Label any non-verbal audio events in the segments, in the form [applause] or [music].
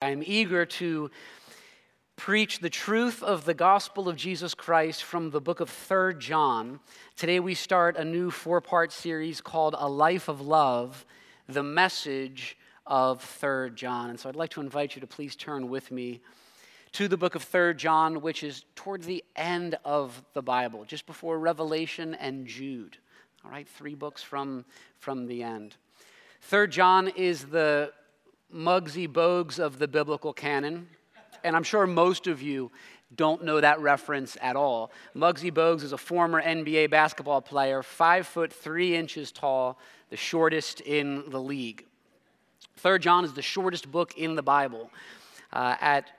I'm eager to preach the truth of the gospel of Jesus Christ from the book of 3rd John. Today we start a new four part series called A Life of Love, the message of 3rd John. And so I'd like to invite you to please turn with me to the book of 3rd John, which is towards the end of the Bible, just before Revelation and Jude. All right, three books from, from the end. 3rd John is the Muggsy Bogues of the biblical canon. And I'm sure most of you don't know that reference at all. Muggsy Bogues is a former NBA basketball player, five foot three inches tall, the shortest in the league. Third John is the shortest book in the Bible, uh, at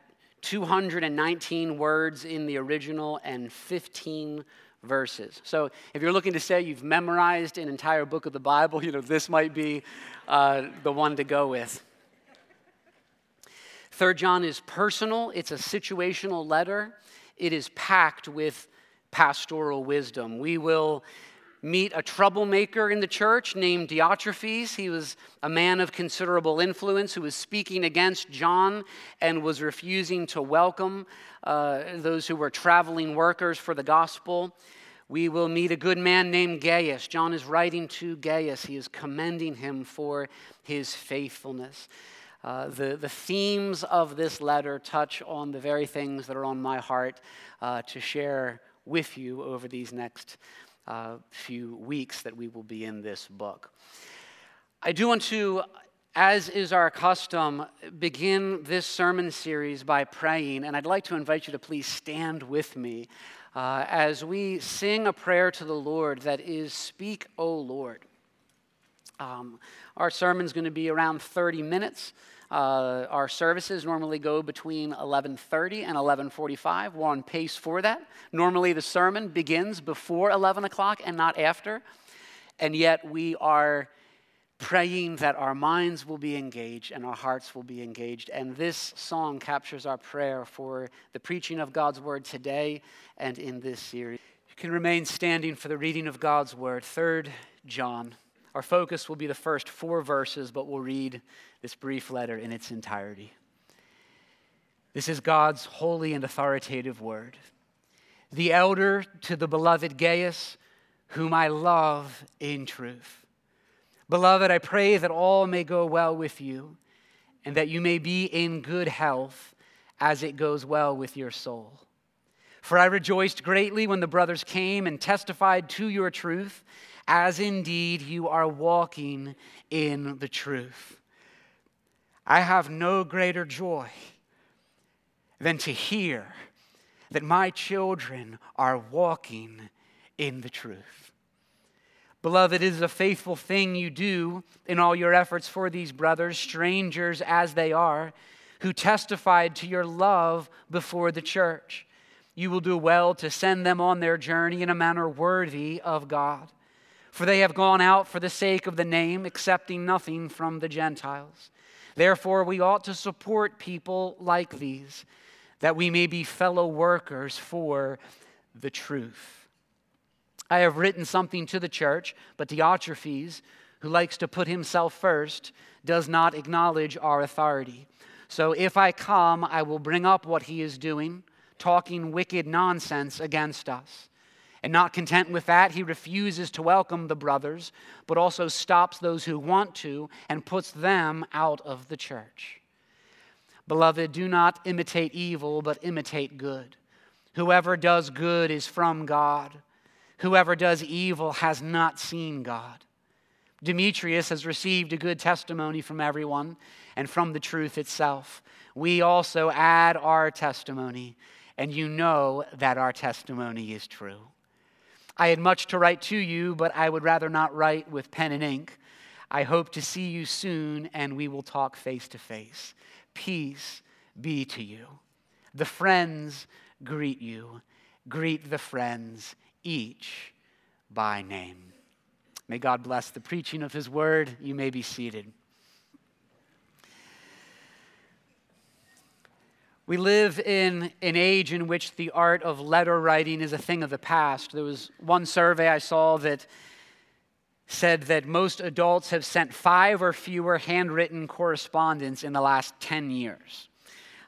219 words in the original and 15 verses. So if you're looking to say you've memorized an entire book of the Bible, [laughs] you know this might be uh, the one to go with. Third John is personal, it's a situational letter, it is packed with pastoral wisdom. We will meet a troublemaker in the church named Diotrephes. He was a man of considerable influence who was speaking against John and was refusing to welcome uh, those who were traveling workers for the gospel. We will meet a good man named Gaius. John is writing to Gaius. He is commending him for his faithfulness. Uh, the, the themes of this letter touch on the very things that are on my heart uh, to share with you over these next uh, few weeks that we will be in this book. I do want to, as is our custom, begin this sermon series by praying, and I'd like to invite you to please stand with me uh, as we sing a prayer to the Lord that is, Speak, O Lord. Um, our sermon's going to be around 30 minutes. Uh, our services normally go between 11:30 and 11:45. We're on pace for that. Normally, the sermon begins before 11 o'clock and not after, and yet we are praying that our minds will be engaged and our hearts will be engaged. And this song captures our prayer for the preaching of God's word today and in this series. You can remain standing for the reading of God's word. Third John. Our focus will be the first four verses, but we'll read this brief letter in its entirety. This is God's holy and authoritative word. The elder to the beloved Gaius, whom I love in truth. Beloved, I pray that all may go well with you, and that you may be in good health as it goes well with your soul. For I rejoiced greatly when the brothers came and testified to your truth as indeed you are walking in the truth. I have no greater joy than to hear that my children are walking in the truth. Beloved, it is a faithful thing you do in all your efforts for these brothers, strangers as they are, who testified to your love before the church. You will do well to send them on their journey in a manner worthy of God. For they have gone out for the sake of the name, accepting nothing from the Gentiles. Therefore, we ought to support people like these, that we may be fellow workers for the truth. I have written something to the church, but Diotrephes, who likes to put himself first, does not acknowledge our authority. So if I come, I will bring up what he is doing, talking wicked nonsense against us. And not content with that, he refuses to welcome the brothers, but also stops those who want to and puts them out of the church. Beloved, do not imitate evil, but imitate good. Whoever does good is from God. Whoever does evil has not seen God. Demetrius has received a good testimony from everyone and from the truth itself. We also add our testimony, and you know that our testimony is true. I had much to write to you, but I would rather not write with pen and ink. I hope to see you soon, and we will talk face to face. Peace be to you. The friends greet you. Greet the friends, each by name. May God bless the preaching of his word. You may be seated. We live in an age in which the art of letter writing is a thing of the past. There was one survey I saw that said that most adults have sent five or fewer handwritten correspondence in the last 10 years.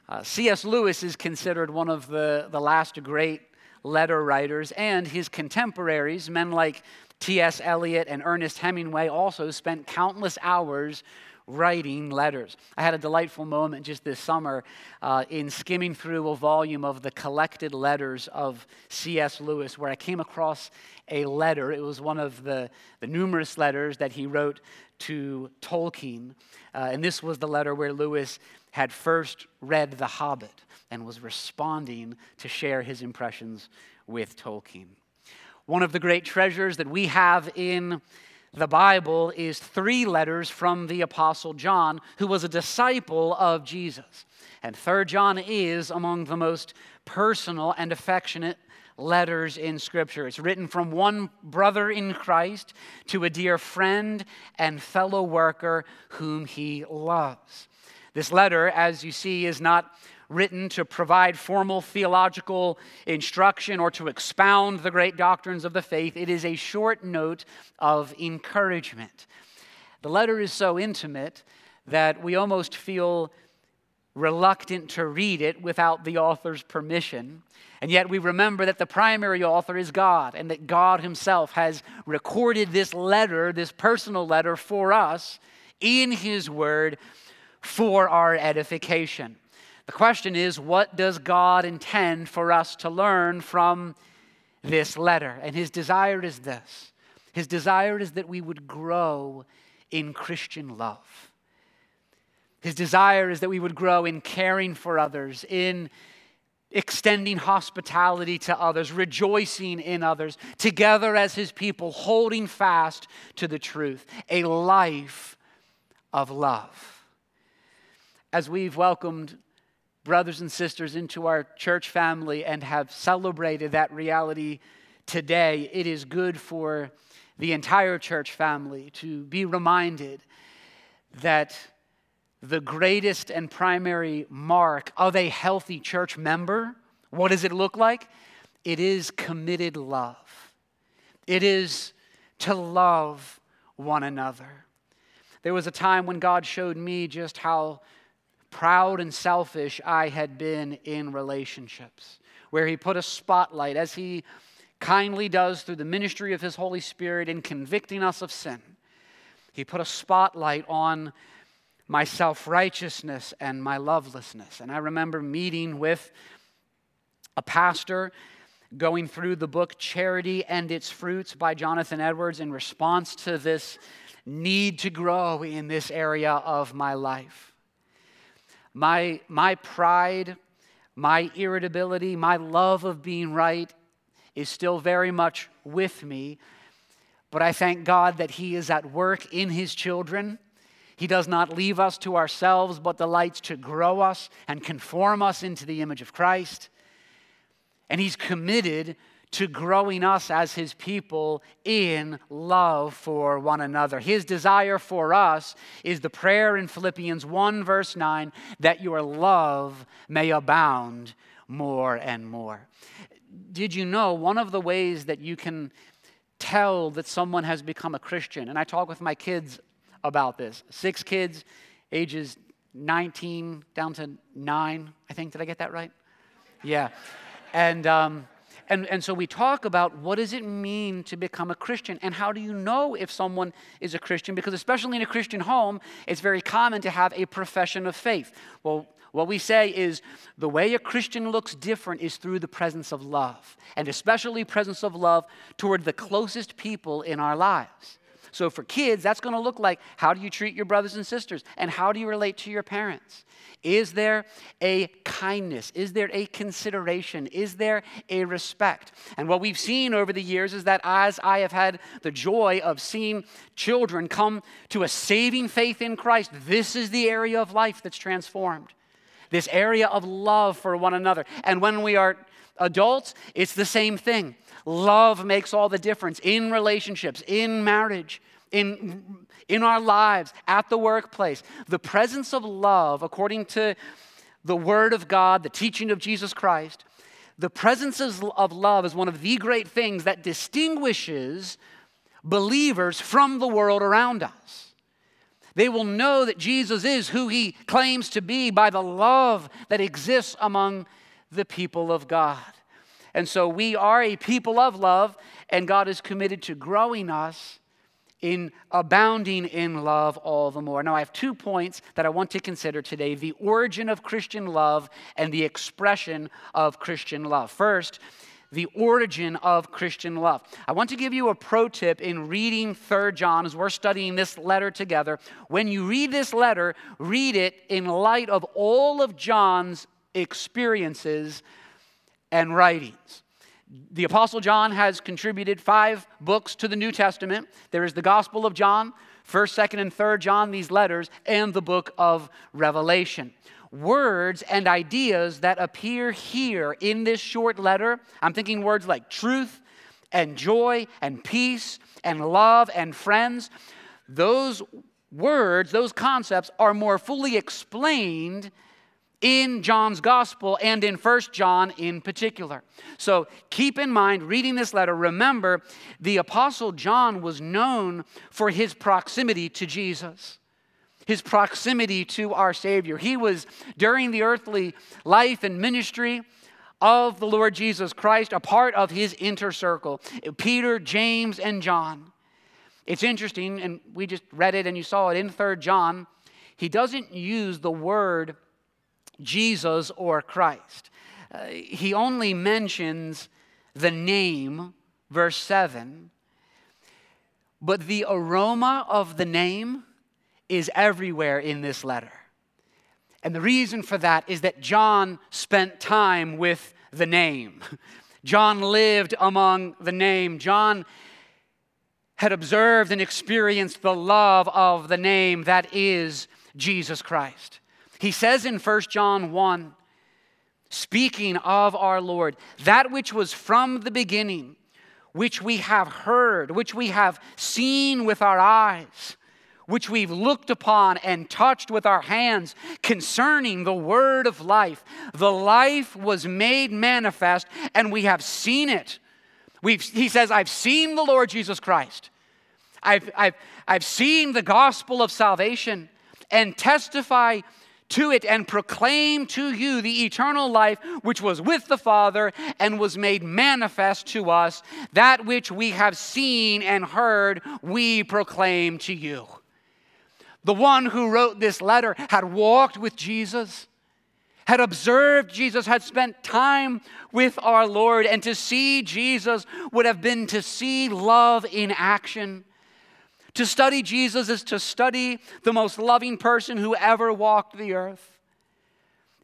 Uh, C.S. Lewis is considered one of the, the last great letter writers, and his contemporaries, men like T.S. Eliot and Ernest Hemingway, also spent countless hours writing letters. I had a delightful moment just this summer uh, in skimming through a volume of the collected letters of C.S. Lewis, where I came across a letter. It was one of the, the numerous letters that he wrote to Tolkien. Uh, and this was the letter where Lewis had first read The Hobbit and was responding to share his impressions with Tolkien. One of the great treasures that we have in the Bible is three letters from the Apostle John, who was a disciple of Jesus. And 3rd John is among the most personal and affectionate letters in Scripture. It's written from one brother in Christ to a dear friend and fellow worker whom he loves. This letter, as you see, is not written to provide formal theological instruction or to expound the great doctrines of the faith. It is a short note of encouragement. The letter is so intimate that we almost feel reluctant to read it without the author's permission. And yet we remember that the primary author is God and that God Himself has recorded this letter, this personal letter for us in His Word for our edification. The question is, what does God intend for us to learn from this letter? And his desire is this His desire is that we would grow in Christian love. His desire is that we would grow in caring for others, in extending hospitality to others, rejoicing in others, together as his people, holding fast to the truth, a life of love. As we've welcomed brothers and sisters into our church family and have celebrated that reality today, it is good for the entire church family to be reminded that the greatest and primary mark of a healthy church member, what does it look like? It is committed love. It is to love one another. There was a time when God showed me just how proud and selfish I had been in relationships, where He put a spotlight, as He kindly does through the ministry of His Holy Spirit in convicting us of sin. He put a spotlight on my self righteousness and my lovelessness. And I remember meeting with a pastor going through the book Charity and Its Fruits by Jonathan Edwards in response to this need to grow in this area of my life. My, my pride, my irritability, my love of being right is still very much with me. But I thank God that He is at work in His children. He does not leave us to ourselves, but delights to grow us and conform us into the image of Christ. And He's committed to growing us as his people in love for one another. His desire for us is the prayer in Philippians 1, verse 9, that your love may abound more and more. Did you know one of the ways that you can tell that someone has become a Christian? And I talk with my kids about this. Six kids, ages 19 down to nine, I think. Did I get that right? Yeah. And, um, and, and so we talk about what does it mean to become a Christian and how do you know if someone is a Christian? Because especially in a Christian home, it's very common to have a profession of faith. Well, what we say is the way a Christian looks different is through the presence of love, and especially presence of love toward the closest people in our lives. So for kids, that's going to look like how do you treat your brothers and sisters and how do you relate to your parents? Is there a kindness? Is there a consideration? Is there a respect? And what we've seen over the years is that as I have had the joy of seeing children come to a saving faith in Christ, this is the area of life that's transformed. This area of love for one another. And when we are adults, it's the same thing. Love makes all the difference in relationships, in marriage, in, in our lives, at the workplace. The presence of love, according to the Word of God, the teaching of Jesus Christ, the presence of love is one of the great things that distinguishes believers from the world around us. They will know that Jesus is who he claims to be by the love that exists among the people of God. And so we are a people of love, and God is committed to growing us in abounding in love all the more. Now, I have two points that I want to consider today the origin of Christian love and the expression of Christian love. First, the origin of Christian love. I want to give you a pro tip in reading 3 John as we're studying this letter together. When you read this letter, read it in light of all of John's experiences and writings. The Apostle John has contributed five books to the New Testament. There is the Gospel of John, 1st, 2nd, and 3rd John, these letters, and the book of Revelation words and ideas that appear here in this short letter. I'm thinking words like truth and joy and peace and love and friends. Those words, those concepts are more fully explained in John's gospel and in First John in particular. So keep in mind, reading this letter, remember the Apostle John was known for his proximity to Jesus his proximity to our Savior. He was, during the earthly life and ministry of the Lord Jesus Christ, a part of his inner circle Peter, James, and John. It's interesting, and we just read it and you saw it in 3rd John. He doesn't use the word Jesus or Christ, uh, he only mentions the name, verse 7. But the aroma of the name, is everywhere in this letter. And the reason for that is that John spent time with the name. [laughs] John lived among the name. John had observed and experienced the love of the name that is Jesus Christ. He says in 1 John 1, speaking of our Lord, that which was from the beginning, which we have heard, which we have seen with our eyes which we've looked upon and touched with our hands concerning the word of life. The life was made manifest, and we have seen it. We've, he says, I've seen the Lord Jesus Christ. I've, I've, I've seen the gospel of salvation and testify to it and proclaim to you the eternal life which was with the Father and was made manifest to us. That which we have seen and heard, we proclaim to you. The one who wrote this letter had walked with Jesus, had observed Jesus, had spent time with our Lord, and to see Jesus would have been to see love in action. To study Jesus is to study the most loving person who ever walked the earth.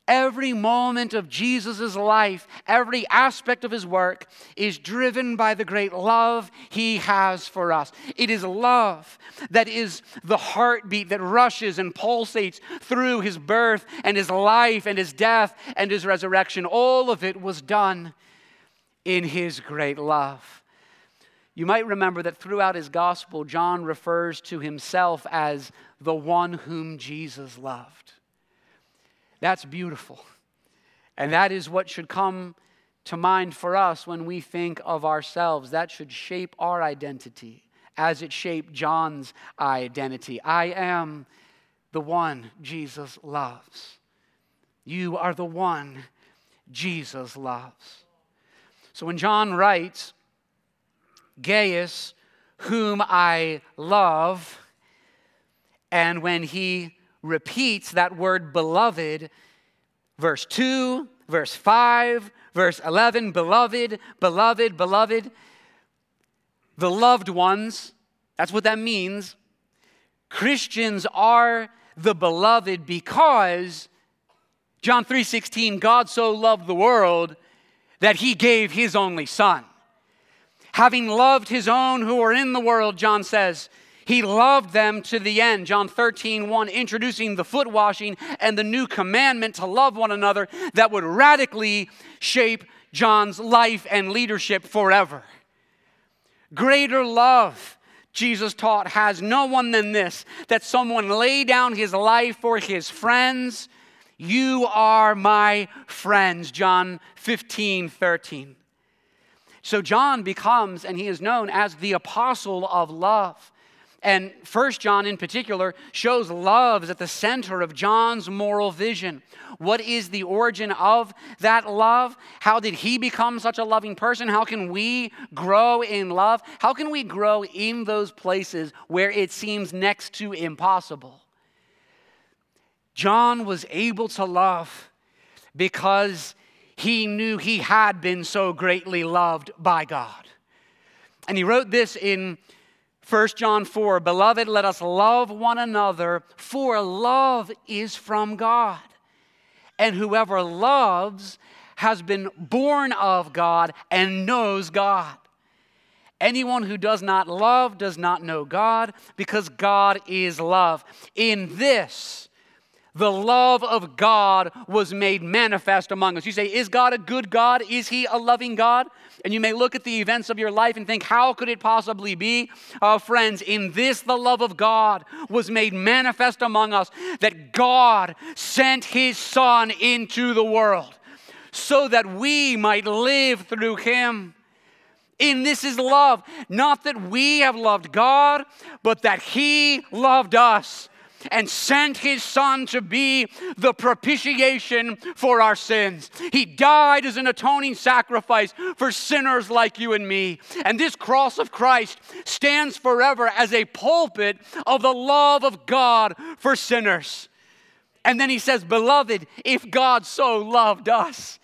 Every moment of Jesus' life, every aspect of his work is driven by the great love he has for us. It is love that is the heartbeat that rushes and pulsates through his birth and his life and his death and his resurrection. All of it was done in his great love. You might remember that throughout his gospel, John refers to himself as the one whom Jesus loved. That's beautiful. And that is what should come to mind for us when we think of ourselves. That should shape our identity as it shaped John's identity. I am the one Jesus loves. You are the one Jesus loves. So when John writes, Gaius, whom I love, and when he repeats that word beloved, verse 2, verse 5, verse 11, beloved, beloved, beloved. The loved ones, that's what that means. Christians are the beloved because John 3:16 God so loved the world that he gave his only son. Having loved his own who are in the world, John says, he loved them to the end. John 13, 1, introducing the foot washing and the new commandment to love one another that would radically shape John's life and leadership forever. Greater love, Jesus taught, has no one than this that someone lay down his life for his friends. You are my friends. John 15, 13. So John becomes, and he is known as the apostle of love. And First John in particular shows love is at the center of John's moral vision. What is the origin of that love? How did he become such a loving person? How can we grow in love? How can we grow in those places where it seems next to impossible? John was able to love because he knew he had been so greatly loved by God. And he wrote this in 1 John 4 Beloved, let us love one another, for love is from God. And whoever loves has been born of God and knows God. Anyone who does not love does not know God, because God is love. In this, the love of God was made manifest among us. You say, Is God a good God? Is He a loving God? And you may look at the events of your life and think, How could it possibly be? Uh, friends, in this, the love of God was made manifest among us that God sent His Son into the world so that we might live through Him. In this is love, not that we have loved God, but that He loved us and sent his son to be the propitiation for our sins. He died as an atoning sacrifice for sinners like you and me. And this cross of Christ stands forever as a pulpit of the love of God for sinners. And then he says, Beloved, if God so loved us,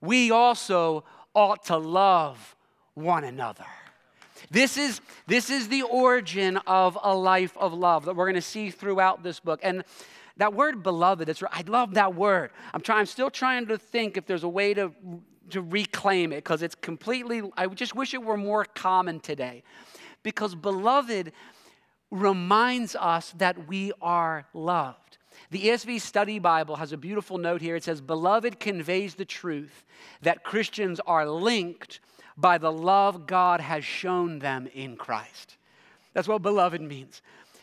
we also ought to love one another. This is, this is the origin of a life of love that we're going to see throughout this book. And that word beloved, it's, I love that word. I'm, trying, I'm still trying to think if there's a way to, to reclaim it because it's completely, I just wish it were more common today. Because beloved reminds us that we are loved. The ESV Study Bible has a beautiful note here. It says, Beloved conveys the truth that Christians are linked by the love God has shown them in Christ. That's what beloved means.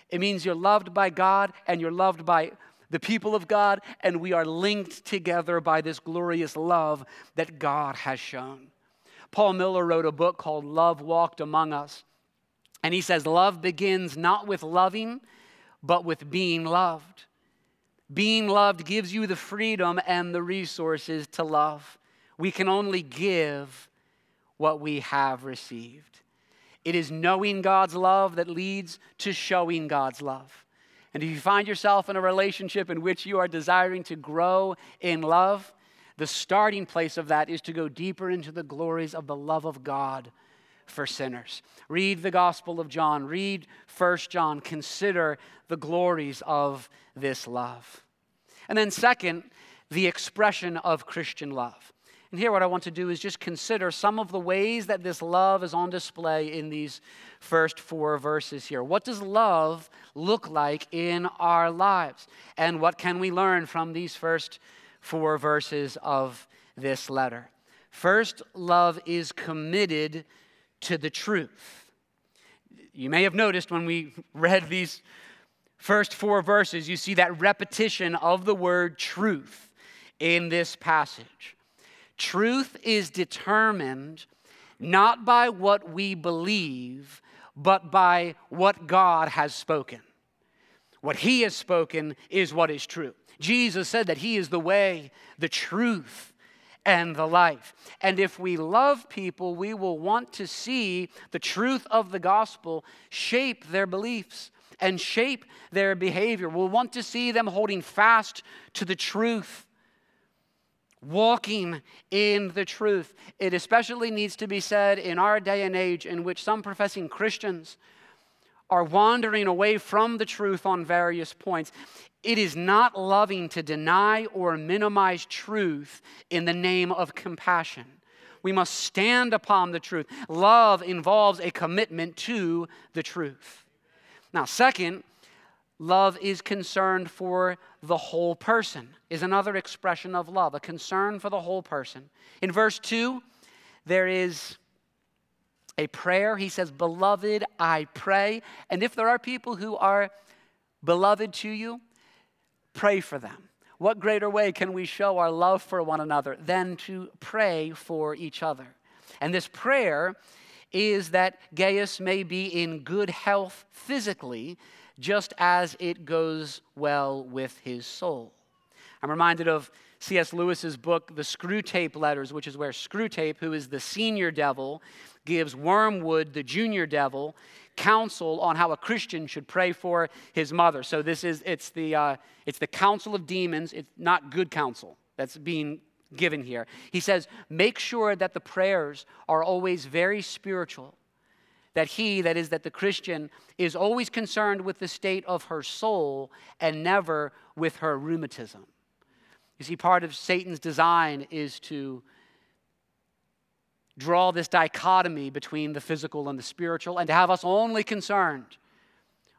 It means you're loved by God and you're loved by the people of God, and we are linked together by this glorious love that God has shown. Paul Miller wrote a book called Love Walked Among Us. And he says, Love begins not with loving, but with being loved. Being loved gives you the freedom and the resources to love. We can only give what we have received. It is knowing God's love that leads to showing God's love. And if you find yourself in a relationship in which you are desiring to grow in love, the starting place of that is to go deeper into the glories of the love of God for sinners. Read the Gospel of John, read First John, consider the glories of this love. And then, second, the expression of Christian love. And here, what I want to do is just consider some of the ways that this love is on display in these first four verses here. What does love look like in our lives? And what can we learn from these first four verses of this letter? First, love is committed to the truth. You may have noticed when we [laughs] read these first four verses, you see that repetition of the word truth in this passage. Truth is determined not by what we believe, but by what God has spoken. What He has spoken is what is true. Jesus said that He is the way, the truth, and the life. And if we love people, we will want to see the truth of the gospel shape their beliefs and shape their behavior. We'll want to see them holding fast to the truth walking in the truth. It especially needs to be said in our day and age in which some professing Christians are wandering away from the truth on various points. It is not loving to deny or minimize truth in the name of compassion. We must stand upon the truth. Love involves a commitment to the truth. Now, second, Love is concerned for the whole person, is another expression of love, a concern for the whole person. In verse 2, there is a prayer. He says, Beloved, I pray. And if there are people who are beloved to you, pray for them. What greater way can we show our love for one another than to pray for each other? And this prayer is that Gaius may be in good health physically, just as it goes well with his soul. I'm reminded of C.S. Lewis's book, The Screwtape Letters, which is where Screwtape, who is the senior devil, gives Wormwood, the junior devil, counsel on how a Christian should pray for his mother. So this is it's the uh, it's the counsel of demons. It's not good counsel that's being given here. He says, make sure that the prayers are always very spiritual. That he, that is, that the Christian, is always concerned with the state of her soul and never with her rheumatism. You see, part of Satan's design is to draw this dichotomy between the physical and the spiritual and to have us only concerned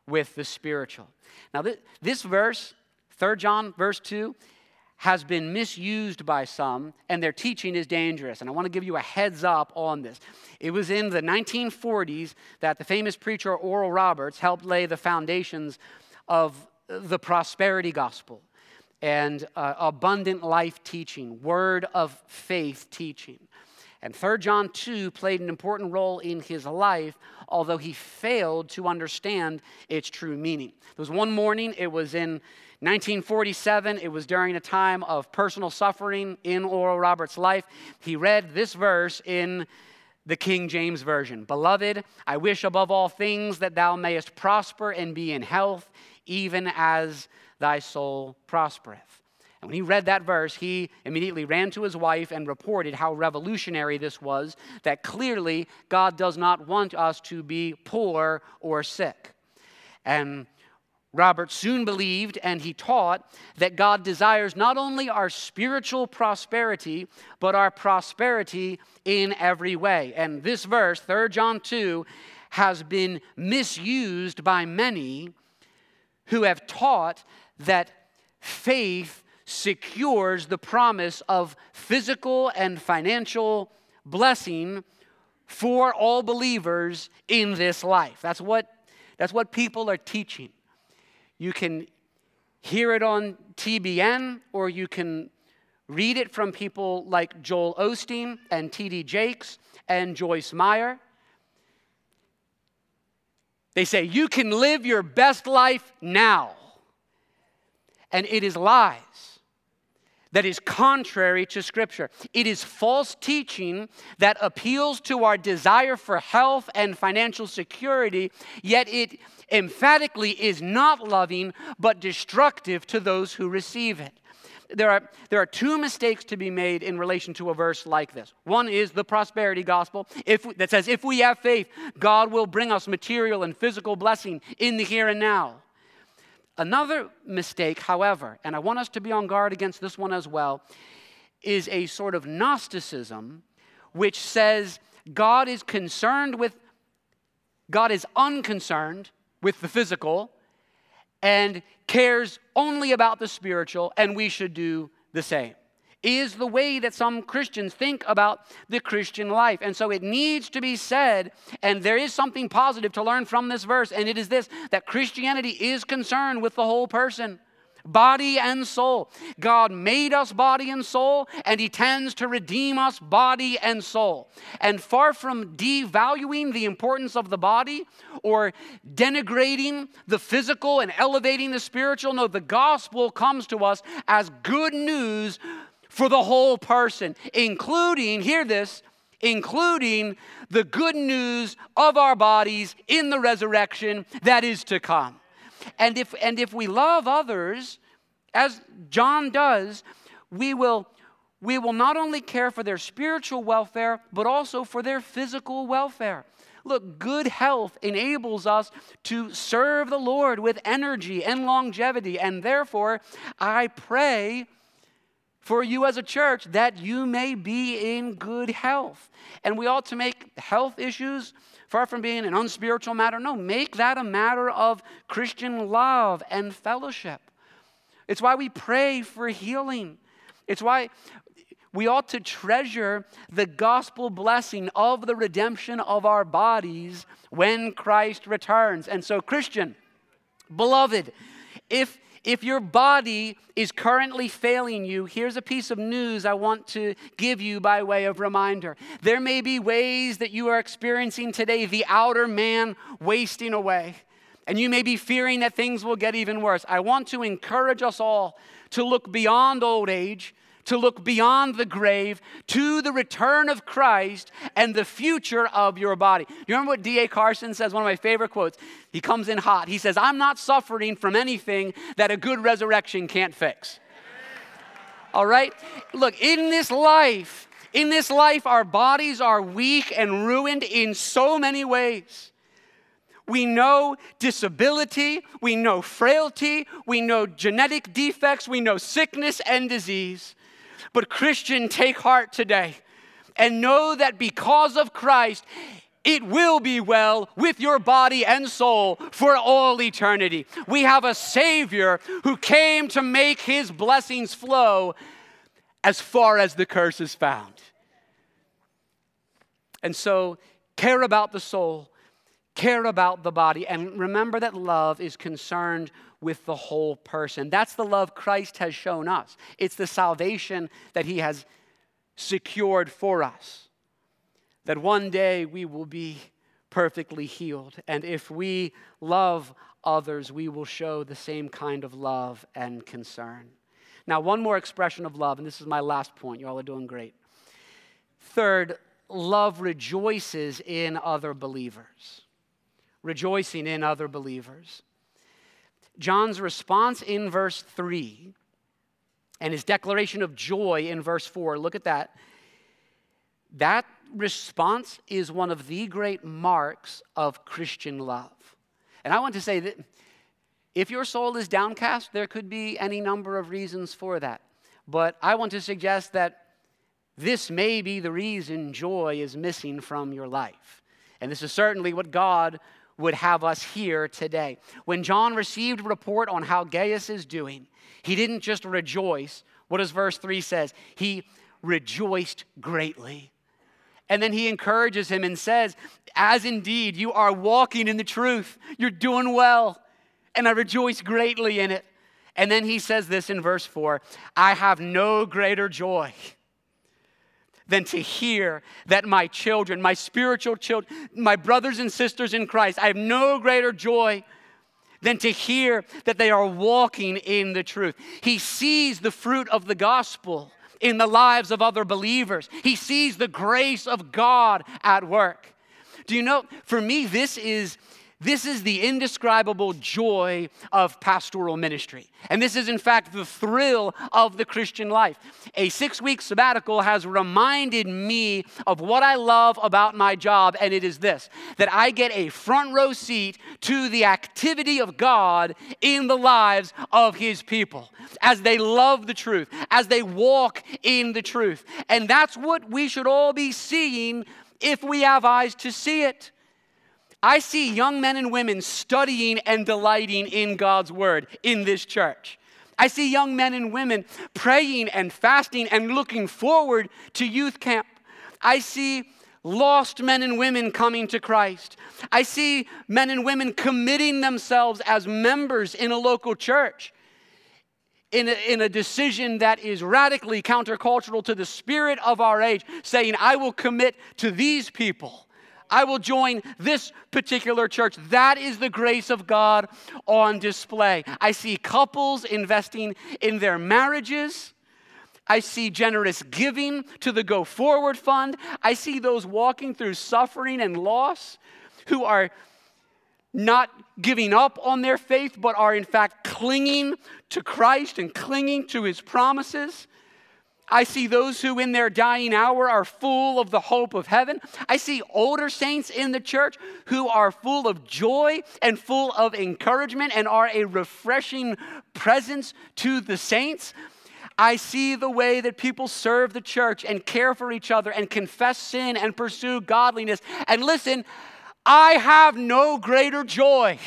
with the spiritual. Now, this, this verse, 3 John, verse 2, has been misused by some, and their teaching is dangerous. And I want to give you a heads up on this. It was in the 1940s that the famous preacher Oral Roberts helped lay the foundations of the prosperity gospel and uh, abundant life teaching, word of faith teaching. And 3 John 2 played an important role in his life, although he failed to understand its true meaning. There was one morning, it was in 1947, it was during a time of personal suffering in Oral Roberts' life. He read this verse in the King James Version Beloved, I wish above all things that thou mayest prosper and be in health, even as thy soul prospereth. And when he read that verse, he immediately ran to his wife and reported how revolutionary this was, that clearly God does not want us to be poor or sick. And Robert soon believed and he taught that God desires not only our spiritual prosperity, but our prosperity in every way. And this verse, 3 John 2, has been misused by many who have taught that faith secures the promise of physical and financial blessing for all believers in this life. That's what, that's what people are teaching. You can hear it on TBN, or you can read it from people like Joel Osteen and T.D. Jakes and Joyce Meyer. They say, You can live your best life now. And it is lies that is contrary to Scripture. It is false teaching that appeals to our desire for health and financial security, yet it emphatically is not loving but destructive to those who receive it. There are, there are two mistakes to be made in relation to a verse like this. One is the prosperity gospel if, that says, if we have faith, God will bring us material and physical blessing in the here and now. Another mistake, however, and I want us to be on guard against this one as well, is a sort of Gnosticism which says God is concerned with, God is unconcerned with the physical and cares only about the spiritual, and we should do the same is the way that some Christians think about the Christian life. And so it needs to be said, and there is something positive to learn from this verse, and it is this that Christianity is concerned with the whole person. Body and soul. God made us body and soul, and He tends to redeem us body and soul. And far from devaluing the importance of the body or denigrating the physical and elevating the spiritual, no, the gospel comes to us as good news for the whole person, including, hear this, including the good news of our bodies in the resurrection that is to come. And if, and if we love others, as John does, we will, we will not only care for their spiritual welfare, but also for their physical welfare. Look, good health enables us to serve the Lord with energy and longevity. And therefore, I pray for you as a church that you may be in good health. And we ought to make health issues far from being an unspiritual matter. No, make that a matter of Christian love and fellowship. It's why we pray for healing. It's why we ought to treasure the gospel blessing of the redemption of our bodies when Christ returns. And so, Christian, beloved, if If your body is currently failing you, here's a piece of news I want to give you by way of reminder. There may be ways that you are experiencing today the outer man wasting away, and you may be fearing that things will get even worse. I want to encourage us all to look beyond old age to look beyond the grave to the return of Christ and the future of your body. Do you remember what D.A. Carson says? One of my favorite quotes. He comes in hot. He says, I'm not suffering from anything that a good resurrection can't fix. All right? Look, in this life, in this life, our bodies are weak and ruined in so many ways. We know disability, we know frailty, we know genetic defects, we know sickness and disease. But, Christian, take heart today and know that because of Christ, it will be well with your body and soul for all eternity. We have a Savior who came to make his blessings flow as far as the curse is found. And so, care about the soul, care about the body, and remember that love is concerned with the whole person. That's the love Christ has shown us. It's the salvation that he has secured for us. That one day we will be perfectly healed. And if we love others, we will show the same kind of love and concern. Now, one more expression of love, and this is my last point. You all are doing great. Third, love rejoices in other believers. Rejoicing in other believers. John's response in verse 3 and his declaration of joy in verse 4, look at that. That response is one of the great marks of Christian love. And I want to say that if your soul is downcast, there could be any number of reasons for that. But I want to suggest that this may be the reason joy is missing from your life. And this is certainly what God would have us here today. When John received a report on how Gaius is doing, he didn't just rejoice. What does verse 3 says? He rejoiced greatly. And then he encourages him and says, As indeed you are walking in the truth, you're doing well, and I rejoice greatly in it. And then he says this in verse 4 I have no greater joy than to hear that my children, my spiritual children, my brothers and sisters in Christ, I have no greater joy than to hear that they are walking in the truth. He sees the fruit of the gospel in the lives of other believers, he sees the grace of God at work. Do you know, for me, this is this is the indescribable joy of pastoral ministry. And this is, in fact, the thrill of the Christian life. A six week sabbatical has reminded me of what I love about my job, and it is this that I get a front row seat to the activity of God in the lives of His people as they love the truth, as they walk in the truth. And that's what we should all be seeing if we have eyes to see it. I see young men and women studying and delighting in God's word in this church. I see young men and women praying and fasting and looking forward to youth camp. I see lost men and women coming to Christ. I see men and women committing themselves as members in a local church. In a, in a, decision that is radically countercultural to the spirit of our age, saying, I will commit to these people I will join this particular church. That is the grace of God on display. I see couples investing in their marriages. I see generous giving to the Go Forward Fund. I see those walking through suffering and loss who are not giving up on their faith, but are in fact clinging to Christ and clinging to his promises. I see those who in their dying hour are full of the hope of heaven. I see older saints in the church who are full of joy and full of encouragement and are a refreshing presence to the saints. I see the way that people serve the church and care for each other and confess sin and pursue godliness. And listen, I have no greater joy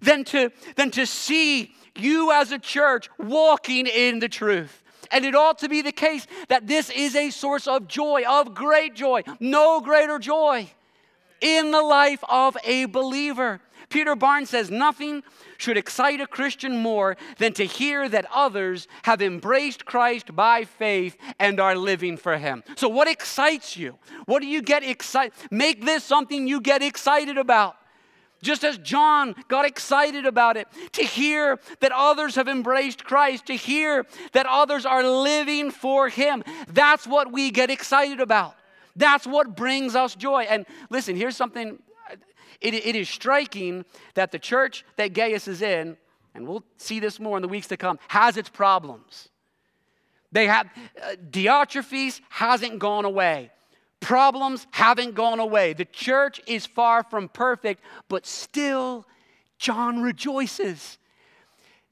than to, than to see you as a church walking in the truth. And it ought to be the case that this is a source of joy, of great joy, no greater joy in the life of a believer. Peter Barnes says nothing should excite a Christian more than to hear that others have embraced Christ by faith and are living for him. So, what excites you? What do you get excited? Make this something you get excited about. Just as John got excited about it, to hear that others have embraced Christ, to hear that others are living for Him. That's what we get excited about. That's what brings us joy. And listen, here's something it, it is striking that the church that Gaius is in, and we'll see this more in the weeks to come, has its problems. They have, uh, Diotrephes hasn't gone away. Problems haven't gone away. The church is far from perfect, but still, John rejoices.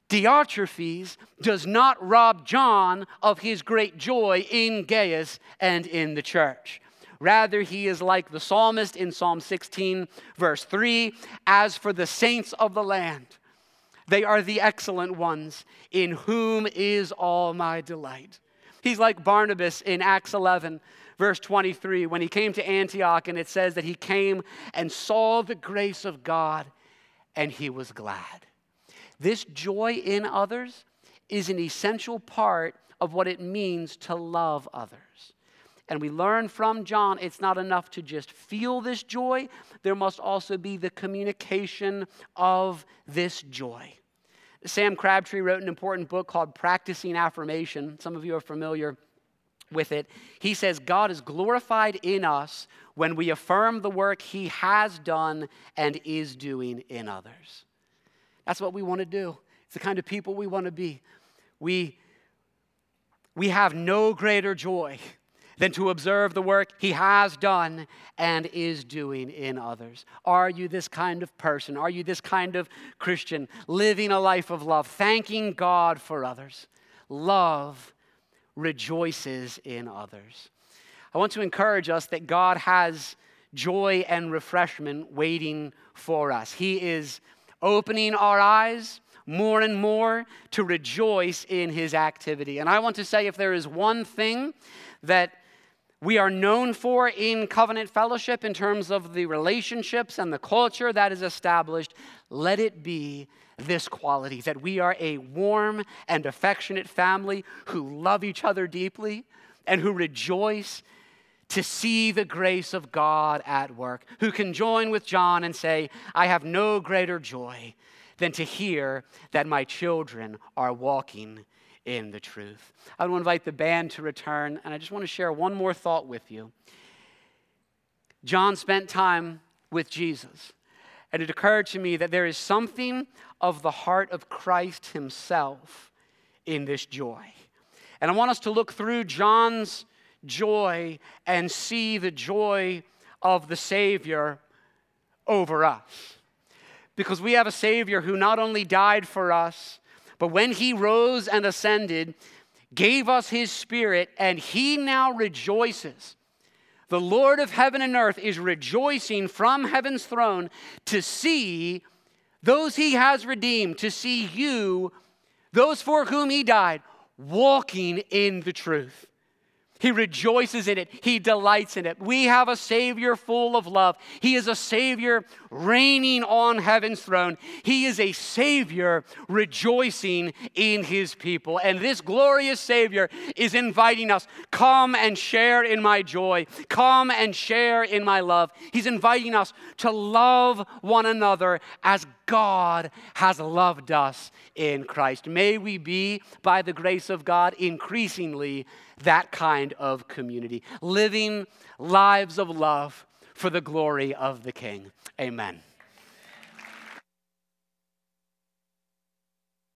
Diotrephes does not rob John of his great joy in Gaius and in the church. Rather, he is like the psalmist in Psalm 16, verse 3 As for the saints of the land, they are the excellent ones, in whom is all my delight. He's like Barnabas in Acts 11, verse 23, when he came to Antioch, and it says that he came and saw the grace of God, and he was glad. This joy in others is an essential part of what it means to love others. And we learn from John it's not enough to just feel this joy, there must also be the communication of this joy. Sam Crabtree wrote an important book called Practicing Affirmation. Some of you are familiar with it. He says, God is glorified in us when we affirm the work he has done and is doing in others. That's what we want to do. It's the kind of people we want to be. We, we have no greater joy than to observe the work he has done and is doing in others. Are you this kind of person? Are you this kind of Christian living a life of love, thanking God for others? Love rejoices in others. I want to encourage us that God has joy and refreshment waiting for us. He is opening our eyes more and more to rejoice in his activity. And I want to say if there is one thing that we are known for in covenant fellowship in terms of the relationships and the culture that is established. Let it be this quality that we are a warm and affectionate family who love each other deeply and who rejoice to see the grace of God at work, who can join with John and say, I have no greater joy than to hear that my children are walking in the truth. I want to invite the band to return, and I just want to share one more thought with you. John spent time with Jesus, and it occurred to me that there is something of the heart of Christ himself in this joy. And I want us to look through John's joy and see the joy of the Savior over us. Because we have a Savior who not only died for us, but when he rose and ascended, gave us his spirit, and he now rejoices. The Lord of heaven and earth is rejoicing from heaven's throne to see those he has redeemed, to see you, those for whom he died, walking in the truth. He rejoices in it. He delights in it. We have a Savior full of love. He is a Savior reigning on heaven's throne. He is a Savior rejoicing in His people. And this glorious Savior is inviting us come and share in my joy, come and share in my love. He's inviting us to love one another as God has loved us in Christ. May we be, by the grace of God, increasingly that kind of community, living lives of love for the glory of the King. Amen.